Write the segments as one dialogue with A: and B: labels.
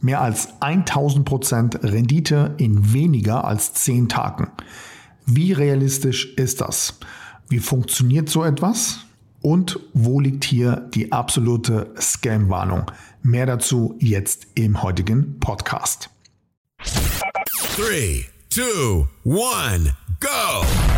A: Mehr als 1000% Rendite in weniger als 10 Tagen. Wie realistisch ist das? Wie funktioniert so etwas? Und wo liegt hier die absolute Scam-Warnung? Mehr dazu jetzt im heutigen Podcast.
B: 3, 2, 1. Go!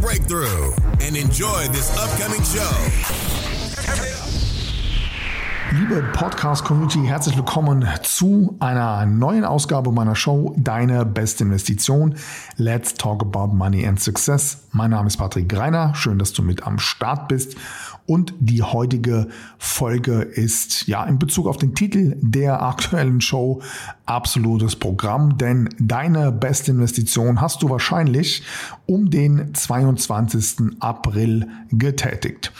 B: breakthrough and enjoy this upcoming show.
A: Liebe Podcast-Community, herzlich willkommen zu einer neuen Ausgabe meiner Show Deine beste Investition. Let's talk about money and success. Mein Name ist Patrick Greiner. Schön, dass du mit am Start bist. Und die heutige Folge ist ja in Bezug auf den Titel der aktuellen Show absolutes Programm, denn deine beste Investition hast du wahrscheinlich um den 22. April getätigt.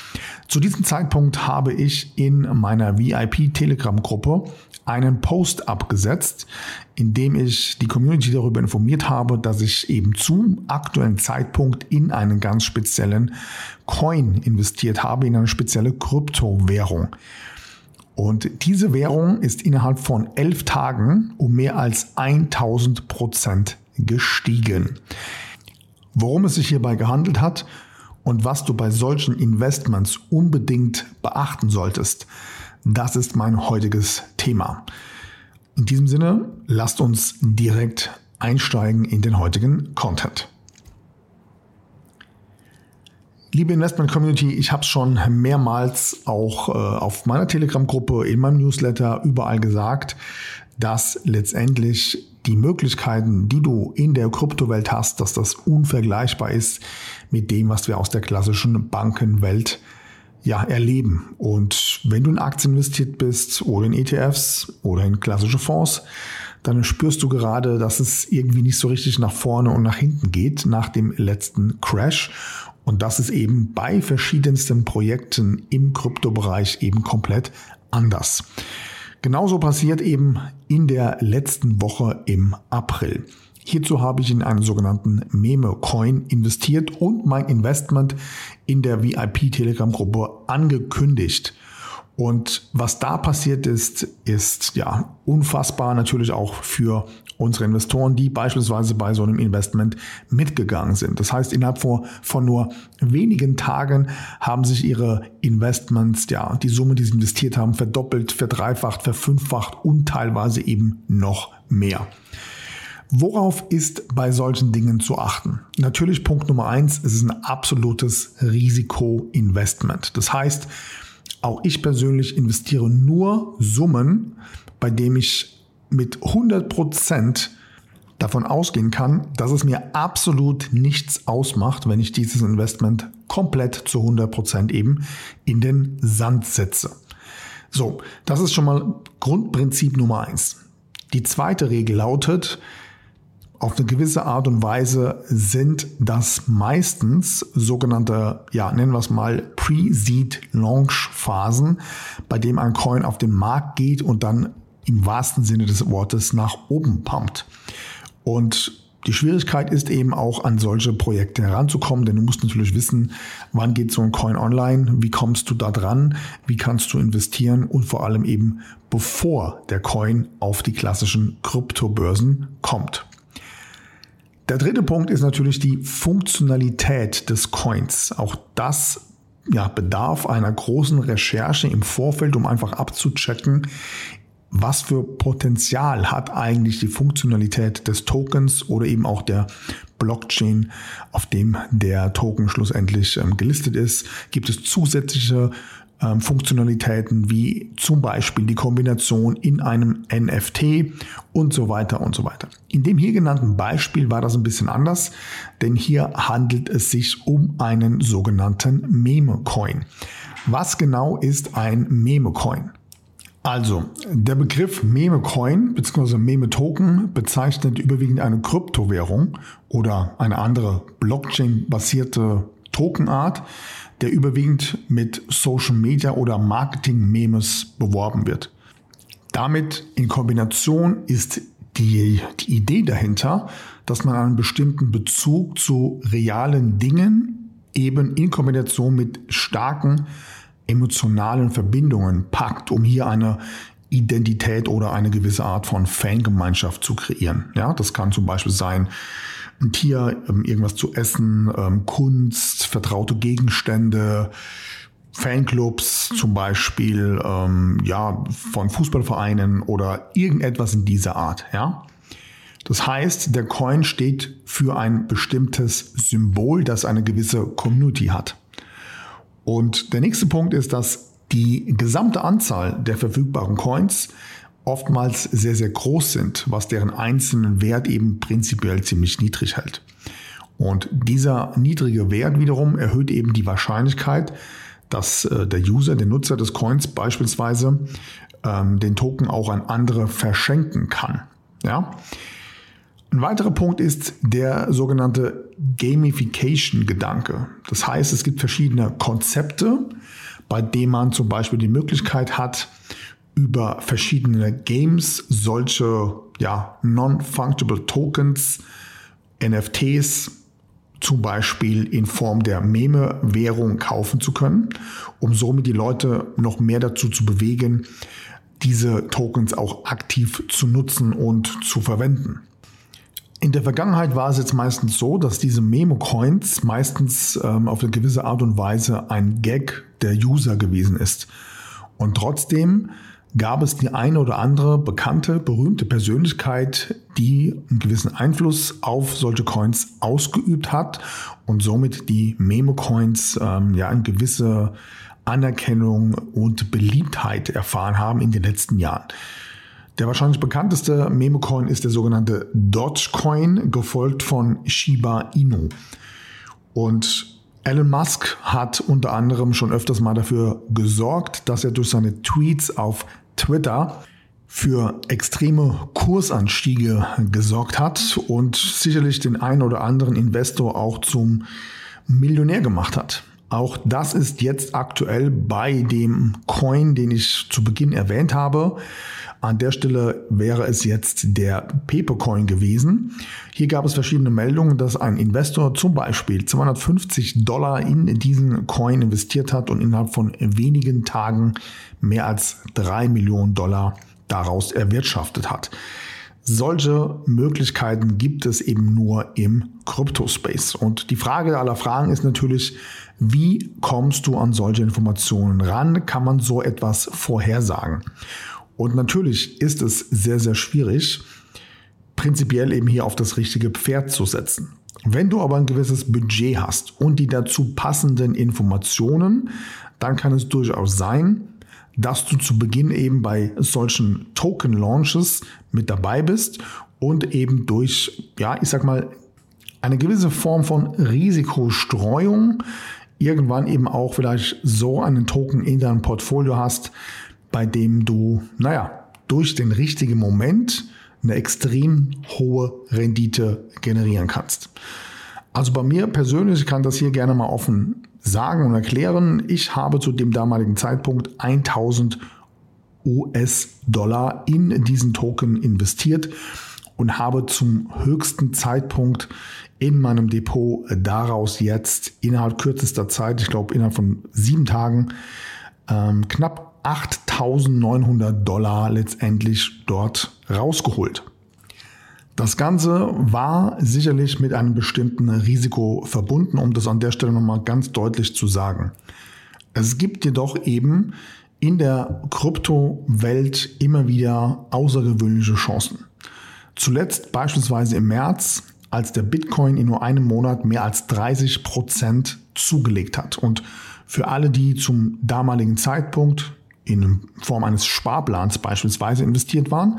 A: Zu diesem Zeitpunkt habe ich in meiner VIP Telegram Gruppe einen Post abgesetzt, in dem ich die Community darüber informiert habe, dass ich eben zum aktuellen Zeitpunkt in einen ganz speziellen Coin investiert habe, in eine spezielle Kryptowährung. Und diese Währung ist innerhalb von elf Tagen um mehr als 1000 Prozent gestiegen. Worum es sich hierbei gehandelt hat und was du bei solchen Investments unbedingt beachten solltest, das ist mein heutiges Thema. In diesem Sinne, lasst uns direkt einsteigen in den heutigen Content. Liebe Investment Community, ich habe es schon mehrmals auch äh, auf meiner Telegram-Gruppe, in meinem Newsletter, überall gesagt, dass letztendlich die Möglichkeiten, die du in der Kryptowelt hast, dass das unvergleichbar ist mit dem, was wir aus der klassischen Bankenwelt ja, erleben. Und wenn du in Aktien investiert bist oder in ETFs oder in klassische Fonds, dann spürst du gerade, dass es irgendwie nicht so richtig nach vorne und nach hinten geht nach dem letzten Crash. Und das ist eben bei verschiedensten Projekten im Kryptobereich eben komplett anders. Genauso passiert eben in der letzten Woche im April. Hierzu habe ich in einen sogenannten Meme-Coin investiert und mein Investment in der VIP-Telegram-Gruppe angekündigt. Und was da passiert ist, ist ja unfassbar natürlich auch für unsere Investoren, die beispielsweise bei so einem Investment mitgegangen sind. Das heißt, innerhalb von nur wenigen Tagen haben sich ihre Investments, ja, die Summe, die sie investiert haben, verdoppelt, verdreifacht, verfünffacht und teilweise eben noch mehr. Worauf ist bei solchen Dingen zu achten? Natürlich Punkt Nummer eins, es ist ein absolutes Risikoinvestment. Das heißt, auch ich persönlich investiere nur Summen, bei denen ich mit 100 Prozent davon ausgehen kann, dass es mir absolut nichts ausmacht, wenn ich dieses Investment komplett zu 100 Prozent eben in den Sand setze. So, das ist schon mal Grundprinzip Nummer eins. Die zweite Regel lautet, auf eine gewisse Art und Weise sind das meistens sogenannte, ja, nennen wir es mal Pre-Seed-Launch-Phasen, bei dem ein Coin auf den Markt geht und dann im wahrsten Sinne des Wortes nach oben pumpt. Und die Schwierigkeit ist eben auch an solche Projekte heranzukommen, denn du musst natürlich wissen, wann geht so ein Coin online, wie kommst du da dran, wie kannst du investieren und vor allem eben bevor der Coin auf die klassischen Kryptobörsen kommt. Der dritte Punkt ist natürlich die Funktionalität des Coins. Auch das ja, bedarf einer großen Recherche im Vorfeld, um einfach abzuchecken, was für Potenzial hat eigentlich die Funktionalität des Tokens oder eben auch der Blockchain, auf dem der Token schlussendlich ähm, gelistet ist. Gibt es zusätzliche ähm, Funktionalitäten wie zum Beispiel die Kombination in einem NFT und so weiter und so weiter. In dem hier genannten Beispiel war das ein bisschen anders, denn hier handelt es sich um einen sogenannten Meme-Coin. Was genau ist ein Meme-Coin? Also, der Begriff Meme-Coin bzw. Meme-Token bezeichnet überwiegend eine Kryptowährung oder eine andere Blockchain-basierte Tokenart, der überwiegend mit Social Media oder Marketing-Memes beworben wird. Damit in Kombination ist die, die Idee dahinter, dass man einen bestimmten Bezug zu realen Dingen eben in Kombination mit starken emotionalen Verbindungen packt, um hier eine Identität oder eine gewisse Art von Fangemeinschaft zu kreieren. Ja, das kann zum Beispiel sein, ein Tier, ähm, irgendwas zu essen, ähm, Kunst, vertraute Gegenstände, Fanclubs zum Beispiel, ähm, ja, von Fußballvereinen oder irgendetwas in dieser Art, ja. Das heißt, der Coin steht für ein bestimmtes Symbol, das eine gewisse Community hat. Und der nächste Punkt ist, dass die gesamte Anzahl der verfügbaren Coins oftmals sehr, sehr groß sind, was deren einzelnen Wert eben prinzipiell ziemlich niedrig hält. Und dieser niedrige Wert wiederum erhöht eben die Wahrscheinlichkeit, dass äh, der User, der Nutzer des Coins beispielsweise ähm, den Token auch an andere verschenken kann. Ja? Ein weiterer Punkt ist der sogenannte Gamification-Gedanke. Das heißt, es gibt verschiedene Konzepte, bei denen man zum Beispiel die Möglichkeit hat, über verschiedene Games solche ja, Non-Fungible Tokens, NFTs, zum Beispiel in Form der Meme-Währung kaufen zu können, um somit die Leute noch mehr dazu zu bewegen, diese Tokens auch aktiv zu nutzen und zu verwenden. In der Vergangenheit war es jetzt meistens so, dass diese Memo-Coins meistens ähm, auf eine gewisse Art und Weise ein Gag der User gewesen ist. Und trotzdem gab es die eine oder andere bekannte, berühmte Persönlichkeit, die einen gewissen Einfluss auf solche Coins ausgeübt hat und somit die Memo-Coins ähm, ja eine gewisse Anerkennung und Beliebtheit erfahren haben in den letzten Jahren. Der wahrscheinlich bekannteste Meme-Coin ist der sogenannte Dogecoin, gefolgt von Shiba Inu. Und Elon Musk hat unter anderem schon öfters mal dafür gesorgt, dass er durch seine Tweets auf Twitter für extreme Kursanstiege gesorgt hat und sicherlich den einen oder anderen Investor auch zum Millionär gemacht hat. Auch das ist jetzt aktuell bei dem Coin, den ich zu Beginn erwähnt habe. An der Stelle wäre es jetzt der Pepecoin gewesen. Hier gab es verschiedene Meldungen, dass ein Investor zum Beispiel 250 Dollar in diesen Coin investiert hat und innerhalb von wenigen Tagen mehr als drei Millionen Dollar daraus erwirtschaftet hat. Solche Möglichkeiten gibt es eben nur im Kryptospace. Und die Frage aller Fragen ist natürlich, wie kommst du an solche Informationen ran? Kann man so etwas vorhersagen? Und natürlich ist es sehr, sehr schwierig, prinzipiell eben hier auf das richtige Pferd zu setzen. Wenn du aber ein gewisses Budget hast und die dazu passenden Informationen, dann kann es durchaus sein, dass du zu Beginn eben bei solchen Token Launches mit dabei bist und eben durch, ja, ich sag mal, eine gewisse Form von Risikostreuung irgendwann eben auch vielleicht so einen Token in deinem Portfolio hast, bei dem du, naja, durch den richtigen Moment eine extrem hohe Rendite generieren kannst. Also bei mir persönlich, ich kann das hier gerne mal offen sagen und erklären, ich habe zu dem damaligen Zeitpunkt 1000 US-Dollar in diesen Token investiert und habe zum höchsten Zeitpunkt in meinem Depot daraus jetzt innerhalb kürzester Zeit, ich glaube innerhalb von sieben Tagen, ähm, knapp 8.900 Dollar letztendlich dort rausgeholt. Das Ganze war sicherlich mit einem bestimmten Risiko verbunden, um das an der Stelle nochmal ganz deutlich zu sagen. Es gibt jedoch eben in der Kryptowelt immer wieder außergewöhnliche Chancen. Zuletzt beispielsweise im März, als der Bitcoin in nur einem Monat mehr als 30 Prozent zugelegt hat. Und für alle, die zum damaligen Zeitpunkt in Form eines Sparplans beispielsweise investiert waren,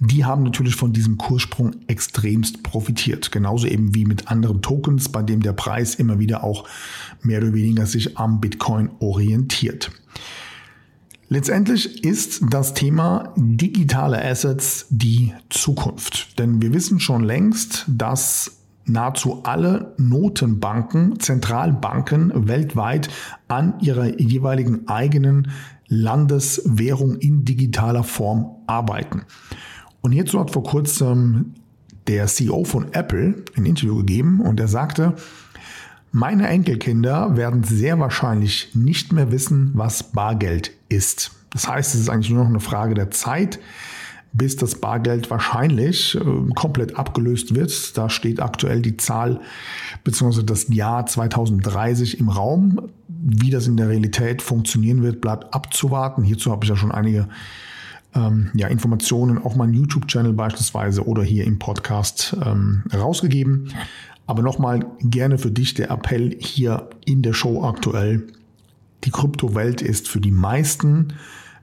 A: die haben natürlich von diesem Kurssprung extremst profitiert. Genauso eben wie mit anderen Tokens, bei dem der Preis immer wieder auch mehr oder weniger sich am Bitcoin orientiert. Letztendlich ist das Thema digitale Assets die Zukunft. Denn wir wissen schon längst, dass nahezu alle Notenbanken, Zentralbanken weltweit an ihrer jeweiligen eigenen Landeswährung in digitaler Form arbeiten. Und hierzu hat vor kurzem der CEO von Apple ein Interview gegeben und er sagte, meine Enkelkinder werden sehr wahrscheinlich nicht mehr wissen, was Bargeld ist. Das heißt, es ist eigentlich nur noch eine Frage der Zeit, bis das Bargeld wahrscheinlich äh, komplett abgelöst wird. Da steht aktuell die Zahl bzw. das Jahr 2030 im Raum. Wie das in der Realität funktionieren wird, bleibt abzuwarten. Hierzu habe ich ja schon einige ähm, ja, Informationen auf meinem YouTube-Channel beispielsweise oder hier im Podcast ähm, rausgegeben. Aber nochmal gerne für dich der Appell hier in der Show aktuell. Die Kryptowelt ist für die meisten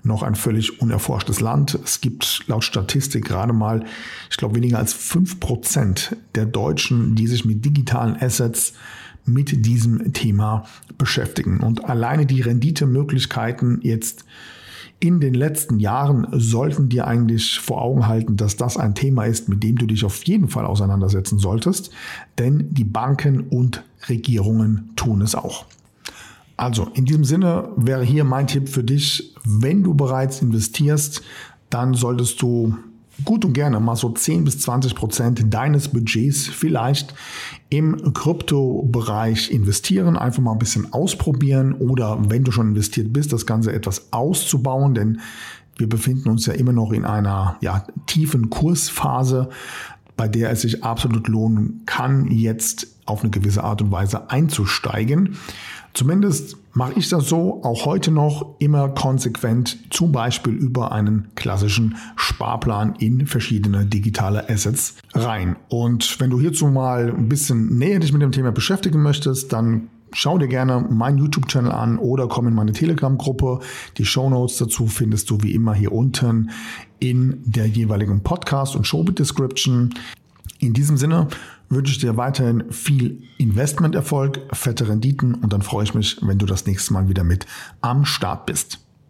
A: noch ein völlig unerforschtes Land. Es gibt laut Statistik gerade mal, ich glaube, weniger als fünf Prozent der Deutschen, die sich mit digitalen Assets mit diesem Thema beschäftigen. Und alleine die Renditemöglichkeiten jetzt in den letzten Jahren sollten dir eigentlich vor Augen halten, dass das ein Thema ist, mit dem du dich auf jeden Fall auseinandersetzen solltest, denn die Banken und Regierungen tun es auch. Also in diesem Sinne wäre hier mein Tipp für dich, wenn du bereits investierst, dann solltest du gut und gerne mal so 10 bis 20 Prozent deines Budgets vielleicht im Kryptobereich investieren, einfach mal ein bisschen ausprobieren oder wenn du schon investiert bist, das Ganze etwas auszubauen, denn wir befinden uns ja immer noch in einer ja, tiefen Kursphase, bei der es sich absolut lohnen kann, jetzt auf eine gewisse Art und Weise einzusteigen. Zumindest mache ich das so auch heute noch immer konsequent, zum Beispiel über einen klassischen Sparplan in verschiedene digitale Assets rein. Und wenn du hierzu mal ein bisschen näher dich mit dem Thema beschäftigen möchtest, dann schau dir gerne meinen YouTube-Channel an oder komm in meine Telegram-Gruppe. Die Show Notes dazu findest du wie immer hier unten in der jeweiligen Podcast- und Showbit-Description. In diesem Sinne wünsche ich dir weiterhin viel Investmenterfolg, fette Renditen und dann freue ich mich, wenn du das nächste Mal wieder mit am Start bist.